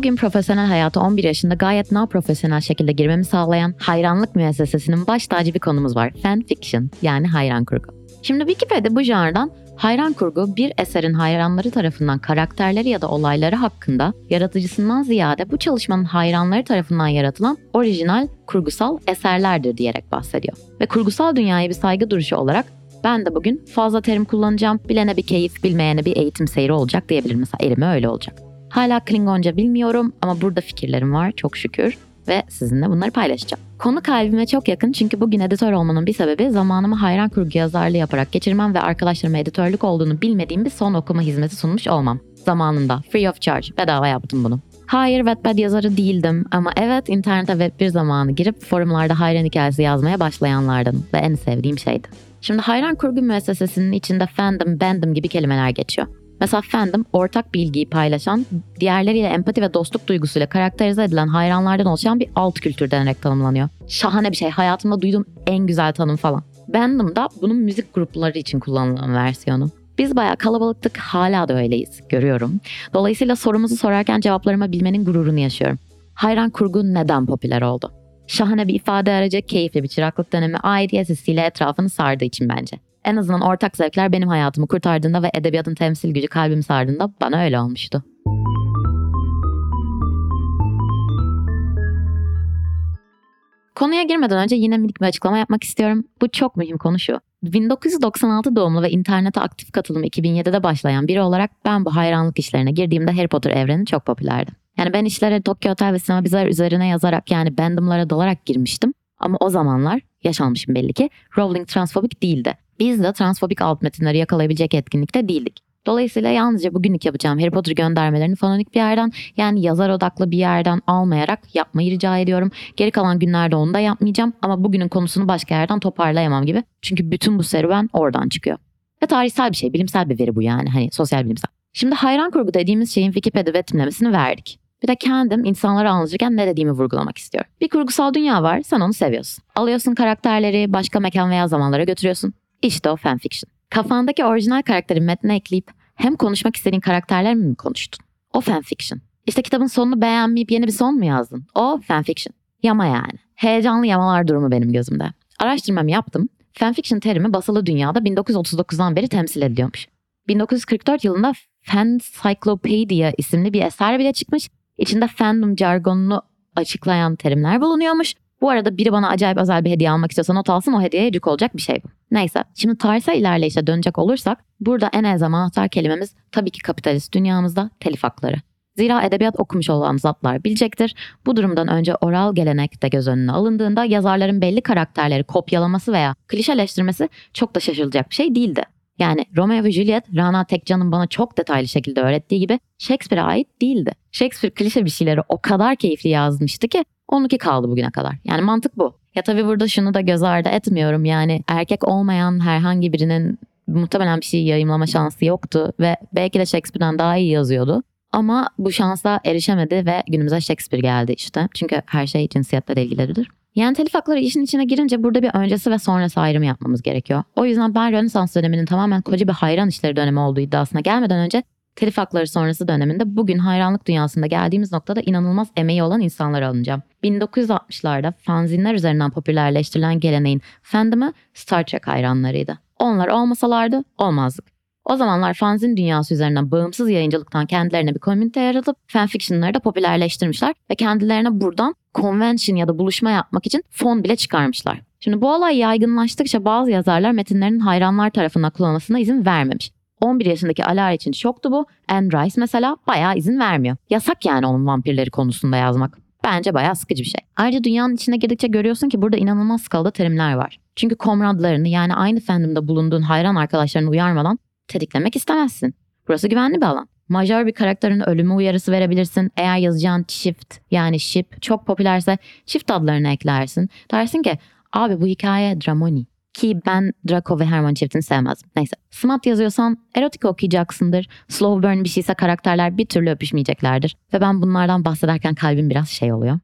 Bugün profesyonel hayata 11 yaşında gayet na profesyonel şekilde girmemi sağlayan hayranlık müessesesinin baş tacı bir konumuz var. Fan fiction yani hayran kurgu. Şimdi Wikipedia bu janrdan hayran kurgu bir eserin hayranları tarafından karakterleri ya da olayları hakkında yaratıcısından ziyade bu çalışmanın hayranları tarafından yaratılan orijinal kurgusal eserlerdir diyerek bahsediyor. Ve kurgusal dünyaya bir saygı duruşu olarak ben de bugün fazla terim kullanacağım. Bilene bir keyif, bilmeyene bir eğitim seyri olacak diyebilirim. Mesela elime öyle olacak. Hala Klingonca bilmiyorum ama burada fikirlerim var çok şükür ve sizinle bunları paylaşacağım. Konu kalbime çok yakın çünkü bugün editör olmanın bir sebebi zamanımı hayran kurgu yazarlığı yaparak geçirmem ve arkadaşlarıma editörlük olduğunu bilmediğim bir son okuma hizmeti sunmuş olmam. Zamanında free of charge bedava yaptım bunu. Hayır Wattpad yazarı değildim ama evet internete web bir zamanı girip forumlarda hayran hikayesi yazmaya başlayanlardanım ve en sevdiğim şeydi. Şimdi hayran kurgu müessesesinin içinde fandom, bandom gibi kelimeler geçiyor. Mesela fandom ortak bilgiyi paylaşan, diğerleriyle empati ve dostluk duygusuyla karakterize edilen hayranlardan oluşan bir alt kültür denerek tanımlanıyor. Şahane bir şey. Hayatımda duyduğum en güzel tanım falan. Bandom da bunun müzik grupları için kullanılan versiyonu. Biz bayağı kalabalıktık, hala da öyleyiz, görüyorum. Dolayısıyla sorumuzu sorarken cevaplarıma bilmenin gururunu yaşıyorum. Hayran kurgu neden popüler oldu? Şahane bir ifade aracı, keyifli bir çıraklık dönemi aidiyet hissiyle etrafını sardığı için bence. En azından ortak zevkler benim hayatımı kurtardığında ve edebiyatın temsil gücü kalbimi sardığında bana öyle olmuştu. Konuya girmeden önce yine minik bir açıklama yapmak istiyorum. Bu çok mühim konu şu. 1996 doğumlu ve internete aktif katılım 2007'de başlayan biri olarak ben bu hayranlık işlerine girdiğimde Harry Potter evreni çok popülerdi. Yani ben işlere Tokyo Hotel ve Sinema Bizar üzerine yazarak yani bandımlara dalarak girmiştim. Ama o zamanlar yaşanmışım belli ki Rowling transfobik değildi. Biz de transfobik alt metinleri yakalayabilecek etkinlikte değildik. Dolayısıyla yalnızca bugünlük yapacağım Harry Potter göndermelerini fanonik bir yerden yani yazar odaklı bir yerden almayarak yapmayı rica ediyorum. Geri kalan günlerde onu da yapmayacağım ama bugünün konusunu başka yerden toparlayamam gibi. Çünkü bütün bu serüven oradan çıkıyor. Ve tarihsel bir şey, bilimsel bir veri bu yani hani sosyal bilimsel. Şimdi hayran kurgu dediğimiz şeyin Wikipedia betimlemesini verdik. Bir de kendim insanlara anlatırken ne dediğimi vurgulamak istiyorum. Bir kurgusal dünya var, sen onu seviyorsun. Alıyorsun karakterleri başka mekan veya zamanlara götürüyorsun. İşte o fanfiction. Kafandaki orijinal karakteri metne ekleyip hem konuşmak istediğin karakterler mi konuştun? O fanfiction. İşte kitabın sonunu beğenmeyip yeni bir son mu yazdın? O fanfiction. Yama yani. Heyecanlı yamalar durumu benim gözümde. Araştırmamı yaptım. Fanfiction terimi basılı dünyada 1939'dan beri temsil ediliyormuş. 1944 yılında Fancyclopedia isimli bir eser bile çıkmış. İçinde fandom jargonunu açıklayan terimler bulunuyormuş. Bu arada biri bana acayip özel bir hediye almak istiyorsa not alsın o hediyeye yük olacak bir şey bu. Neyse şimdi tarihsel ilerleyişe dönecek olursak burada en az anahtar kelimemiz tabii ki kapitalist dünyamızda telif hakları. Zira edebiyat okumuş olan zatlar bilecektir. Bu durumdan önce oral gelenek de göz önüne alındığında yazarların belli karakterleri kopyalaması veya klişeleştirmesi çok da şaşılacak bir şey değildi. Yani Romeo ve Juliet, Rana Tekcan'ın bana çok detaylı şekilde öğrettiği gibi Shakespeare'e ait değildi. Shakespeare klişe bir şeyleri o kadar keyifli yazmıştı ki onunki kaldı bugüne kadar. Yani mantık bu. Ya tabii burada şunu da göz ardı etmiyorum. Yani erkek olmayan herhangi birinin muhtemelen bir şey yayımlama şansı yoktu ve belki de Shakespeare'den daha iyi yazıyordu. Ama bu şansa erişemedi ve günümüze Shakespeare geldi işte. Çünkü her şey cinsiyetle ilgilidir. Yani telif hakları işin içine girince burada bir öncesi ve sonrası ayrımı yapmamız gerekiyor. O yüzden ben Rönesans döneminin tamamen koca bir hayran işleri dönemi olduğu iddiasına gelmeden önce telif hakları sonrası döneminde bugün hayranlık dünyasında geldiğimiz noktada inanılmaz emeği olan insanlar alınacağım. 1960'larda fanzinler üzerinden popülerleştirilen geleneğin fandom'ı Star Trek hayranlarıydı. Onlar olmasalardı olmazdık. O zamanlar fanzin dünyası üzerinden bağımsız yayıncılıktan kendilerine bir komünite yaratıp fanfictionları da popülerleştirmişler ve kendilerine buradan convention ya da buluşma yapmak için fon bile çıkarmışlar. Şimdi bu olay yaygınlaştıkça bazı yazarlar metinlerinin hayranlar tarafından kullanılmasına izin vermemiş. 11 yaşındaki Alar için şoktu bu. Anne Rice mesela bayağı izin vermiyor. Yasak yani onun vampirleri konusunda yazmak. Bence bayağı sıkıcı bir şey. Ayrıca dünyanın içine girdikçe görüyorsun ki burada inanılmaz skalada terimler var. Çünkü komradlarını yani aynı fandomda bulunduğun hayran arkadaşlarını uyarmadan tetiklemek istemezsin. Burası güvenli bir alan. Majör bir karakterin ölümü uyarısı verebilirsin. Eğer yazacağın çift yani ship çok popülerse çift adlarını eklersin. Dersin ki abi bu hikaye Dramoni. Ki ben Draco ve Herman çiftini sevmezdim. Neyse. Smut yazıyorsan erotik okuyacaksındır. Slow burn bir şeyse karakterler bir türlü öpüşmeyeceklerdir. Ve ben bunlardan bahsederken kalbim biraz şey oluyor.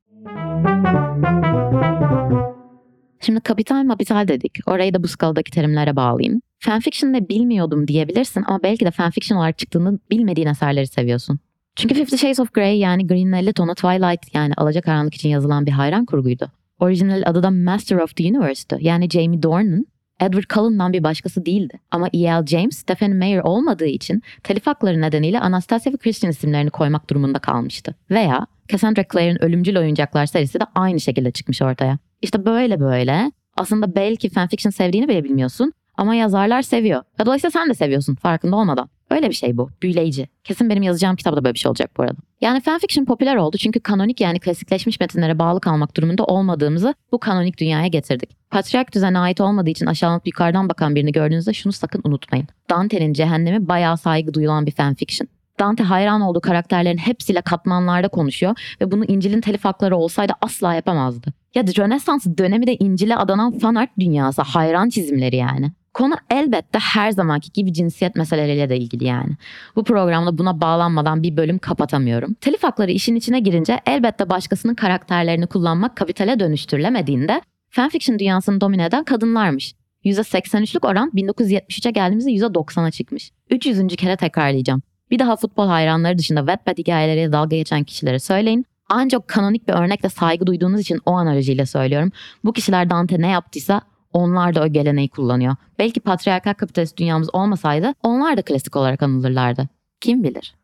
Şimdi kapital mapital dedik. Orayı da bu skaladaki terimlere bağlayayım. Fanfiction ne bilmiyordum diyebilirsin ama belki de fanfiction olarak çıktığını bilmediğin eserleri seviyorsun. Çünkü Fifty Shades of Grey yani 50 tonu Twilight yani Alacakaranlık için yazılan bir hayran kurguydu. Orijinal adı da Master of the Universe'tü. Yani Jamie Dornan Edward Cullen'dan bir başkası değildi. Ama E.L. James, Stephanie Meyer olmadığı için telif hakları nedeniyle Anastasia ve Christian isimlerini koymak durumunda kalmıştı. Veya Cassandra Clare'in Ölümcül Oyuncaklar serisi de aynı şekilde çıkmış ortaya. İşte böyle böyle aslında belki fanfiction sevdiğini bile bilmiyorsun ama yazarlar seviyor. Ve dolayısıyla sen de seviyorsun farkında olmadan. Öyle bir şey bu. Büyüleyici. Kesin benim yazacağım kitapta böyle bir şey olacak bu arada. Yani fanfiction popüler oldu çünkü kanonik yani klasikleşmiş metinlere bağlı kalmak durumunda olmadığımızı bu kanonik dünyaya getirdik. Patriark düzene ait olmadığı için aşağılanıp yukarıdan bakan birini gördüğünüzde şunu sakın unutmayın. Dante'nin cehennemi bayağı saygı duyulan bir fanfiction. Dante hayran olduğu karakterlerin hepsiyle katmanlarda konuşuyor ve bunu İncil'in telif hakları olsaydı asla yapamazdı. Ya Rönesans dönemi de İncil'e adanan fanart dünyası, hayran çizimleri yani. Konu elbette her zamanki gibi cinsiyet meseleleriyle de ilgili yani. Bu programda buna bağlanmadan bir bölüm kapatamıyorum. Telif hakları işin içine girince elbette başkasının karakterlerini kullanmak kapitale dönüştürülemediğinde fanfiction dünyasını domine eden kadınlarmış. %83'lük oran 1973'e geldiğimizde %90'a çıkmış. 300. kere tekrarlayacağım. Bir daha futbol hayranları dışında Wattpad hikayeleriyle dalga geçen kişilere söyleyin. Ancak kanonik bir örnekle saygı duyduğunuz için o analojiyle söylüyorum. Bu kişiler Dante ne yaptıysa onlar da o geleneği kullanıyor. Belki patriarkal kapitalist dünyamız olmasaydı onlar da klasik olarak anılırlardı. Kim bilir?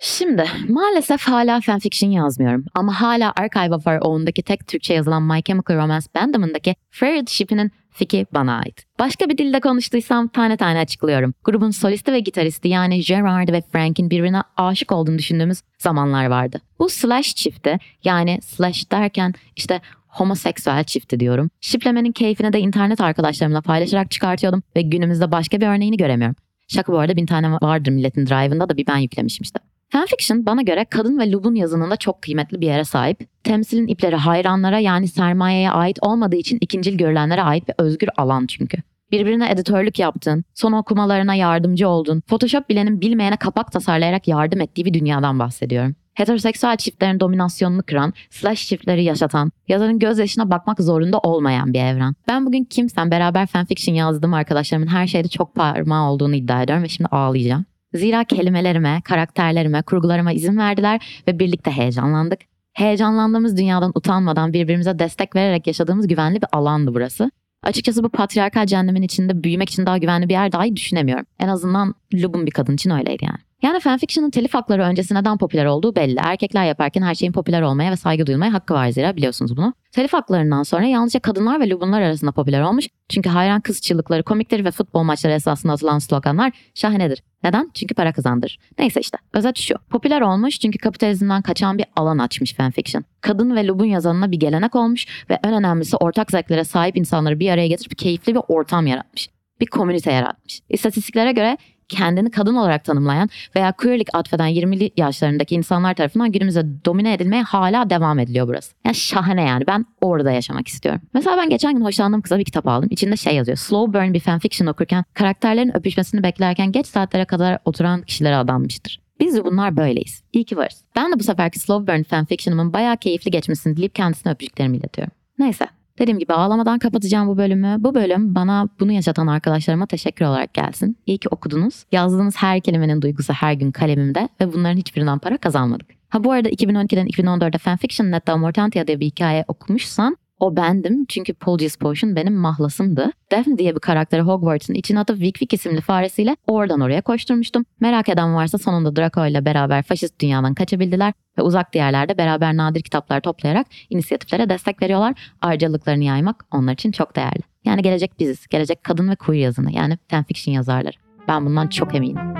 Şimdi maalesef hala fanfiction yazmıyorum ama hala Archive of Our Own'daki tek Türkçe yazılan My Chemical Romance Bandım'ındaki Fairy Ship'inin fikri bana ait. Başka bir dilde konuştuysam tane tane açıklıyorum. Grubun solisti ve gitaristi yani Gerard ve Frank'in birbirine aşık olduğunu düşündüğümüz zamanlar vardı. Bu slash çifti yani slash derken işte homoseksüel çifti diyorum. Şiplemenin keyfini de internet arkadaşlarımla paylaşarak çıkartıyordum ve günümüzde başka bir örneğini göremiyorum. Şaka bu arada bin tane vardır milletin drive'ında da bir ben yüklemişim işte. Fanfiction bana göre kadın ve Lub'un yazınında çok kıymetli bir yere sahip. Temsilin ipleri hayranlara yani sermayeye ait olmadığı için ikincil görülenlere ait bir özgür alan çünkü. Birbirine editörlük yaptın, son okumalarına yardımcı oldun, Photoshop bilenin bilmeyene kapak tasarlayarak yardım ettiği bir dünyadan bahsediyorum. Heteroseksüel çiftlerin dominasyonunu kıran, slash çiftleri yaşatan, yazarın gözyaşına bakmak zorunda olmayan bir evren. Ben bugün kimsen beraber fanfiction yazdığım arkadaşlarımın her şeyde çok parmağı olduğunu iddia ediyorum ve şimdi ağlayacağım. Zira kelimelerime, karakterlerime, kurgularıma izin verdiler ve birlikte heyecanlandık. Heyecanlandığımız dünyadan utanmadan birbirimize destek vererek yaşadığımız güvenli bir alandı burası. Açıkçası bu patriarkal cehennemin içinde büyümek için daha güvenli bir yer dahi düşünemiyorum. En azından Lub'un bir kadın için öyleydi yani. Yani fanfiction'ın telif hakları öncesi neden popüler olduğu belli. Erkekler yaparken her şeyin popüler olmaya ve saygı duyulmaya hakkı var zira biliyorsunuz bunu. Telif haklarından sonra yalnızca kadınlar ve lubunlar arasında popüler olmuş. Çünkü hayran kız çığlıkları komiktir ve futbol maçları esasında atılan sloganlar şahanedir. Neden? Çünkü para kazandır. Neyse işte özet şu. Popüler olmuş çünkü kapitalizmden kaçan bir alan açmış fanfiction. Kadın ve lubun yazanına bir gelenek olmuş ve en önemlisi ortak zevklere sahip insanları bir araya getirip keyifli bir ortam yaratmış bir komünite yaratmış. İstatistiklere göre kendini kadın olarak tanımlayan veya queerlik atfeden 20'li yaşlarındaki insanlar tarafından günümüzde domine edilmeye hala devam ediliyor burası. Yani şahane yani ben orada yaşamak istiyorum. Mesela ben geçen gün hoşlandığım kıza bir kitap aldım. İçinde şey yazıyor. Slow burn bir fanfiction okurken karakterlerin öpüşmesini beklerken geç saatlere kadar oturan kişilere adanmıştır. Biz de bunlar böyleyiz. İyi ki varız. Ben de bu seferki Slow Burn fanfiction'ımın bayağı keyifli geçmesini dileyip kendisine öpücüklerimi iletiyorum. Neyse Dediğim gibi ağlamadan kapatacağım bu bölümü. Bu bölüm bana bunu yaşatan arkadaşlarıma teşekkür olarak gelsin. İyi ki okudunuz. Yazdığınız her kelimenin duygusu her gün kalemimde ve bunların hiçbirinden para kazanmadık. Ha bu arada 2012'den 2014'e Fanfiction Netta Mortantia diye bir hikaye okumuşsan o bendim çünkü Polgius Potion benim mahlasımdı. Daphne diye bir karakteri Hogwarts'ın içine atıp Vic isimli faresiyle oradan oraya koşturmuştum. Merak eden varsa sonunda Draco ile beraber faşist dünyadan kaçabildiler ve uzak diyarlarda beraber nadir kitaplar toplayarak inisiyatiflere destek veriyorlar. Ayrıcalıklarını yaymak onlar için çok değerli. Yani gelecek biziz. Gelecek kadın ve queer yazını yani fanfiction yazarları. Ben bundan çok eminim.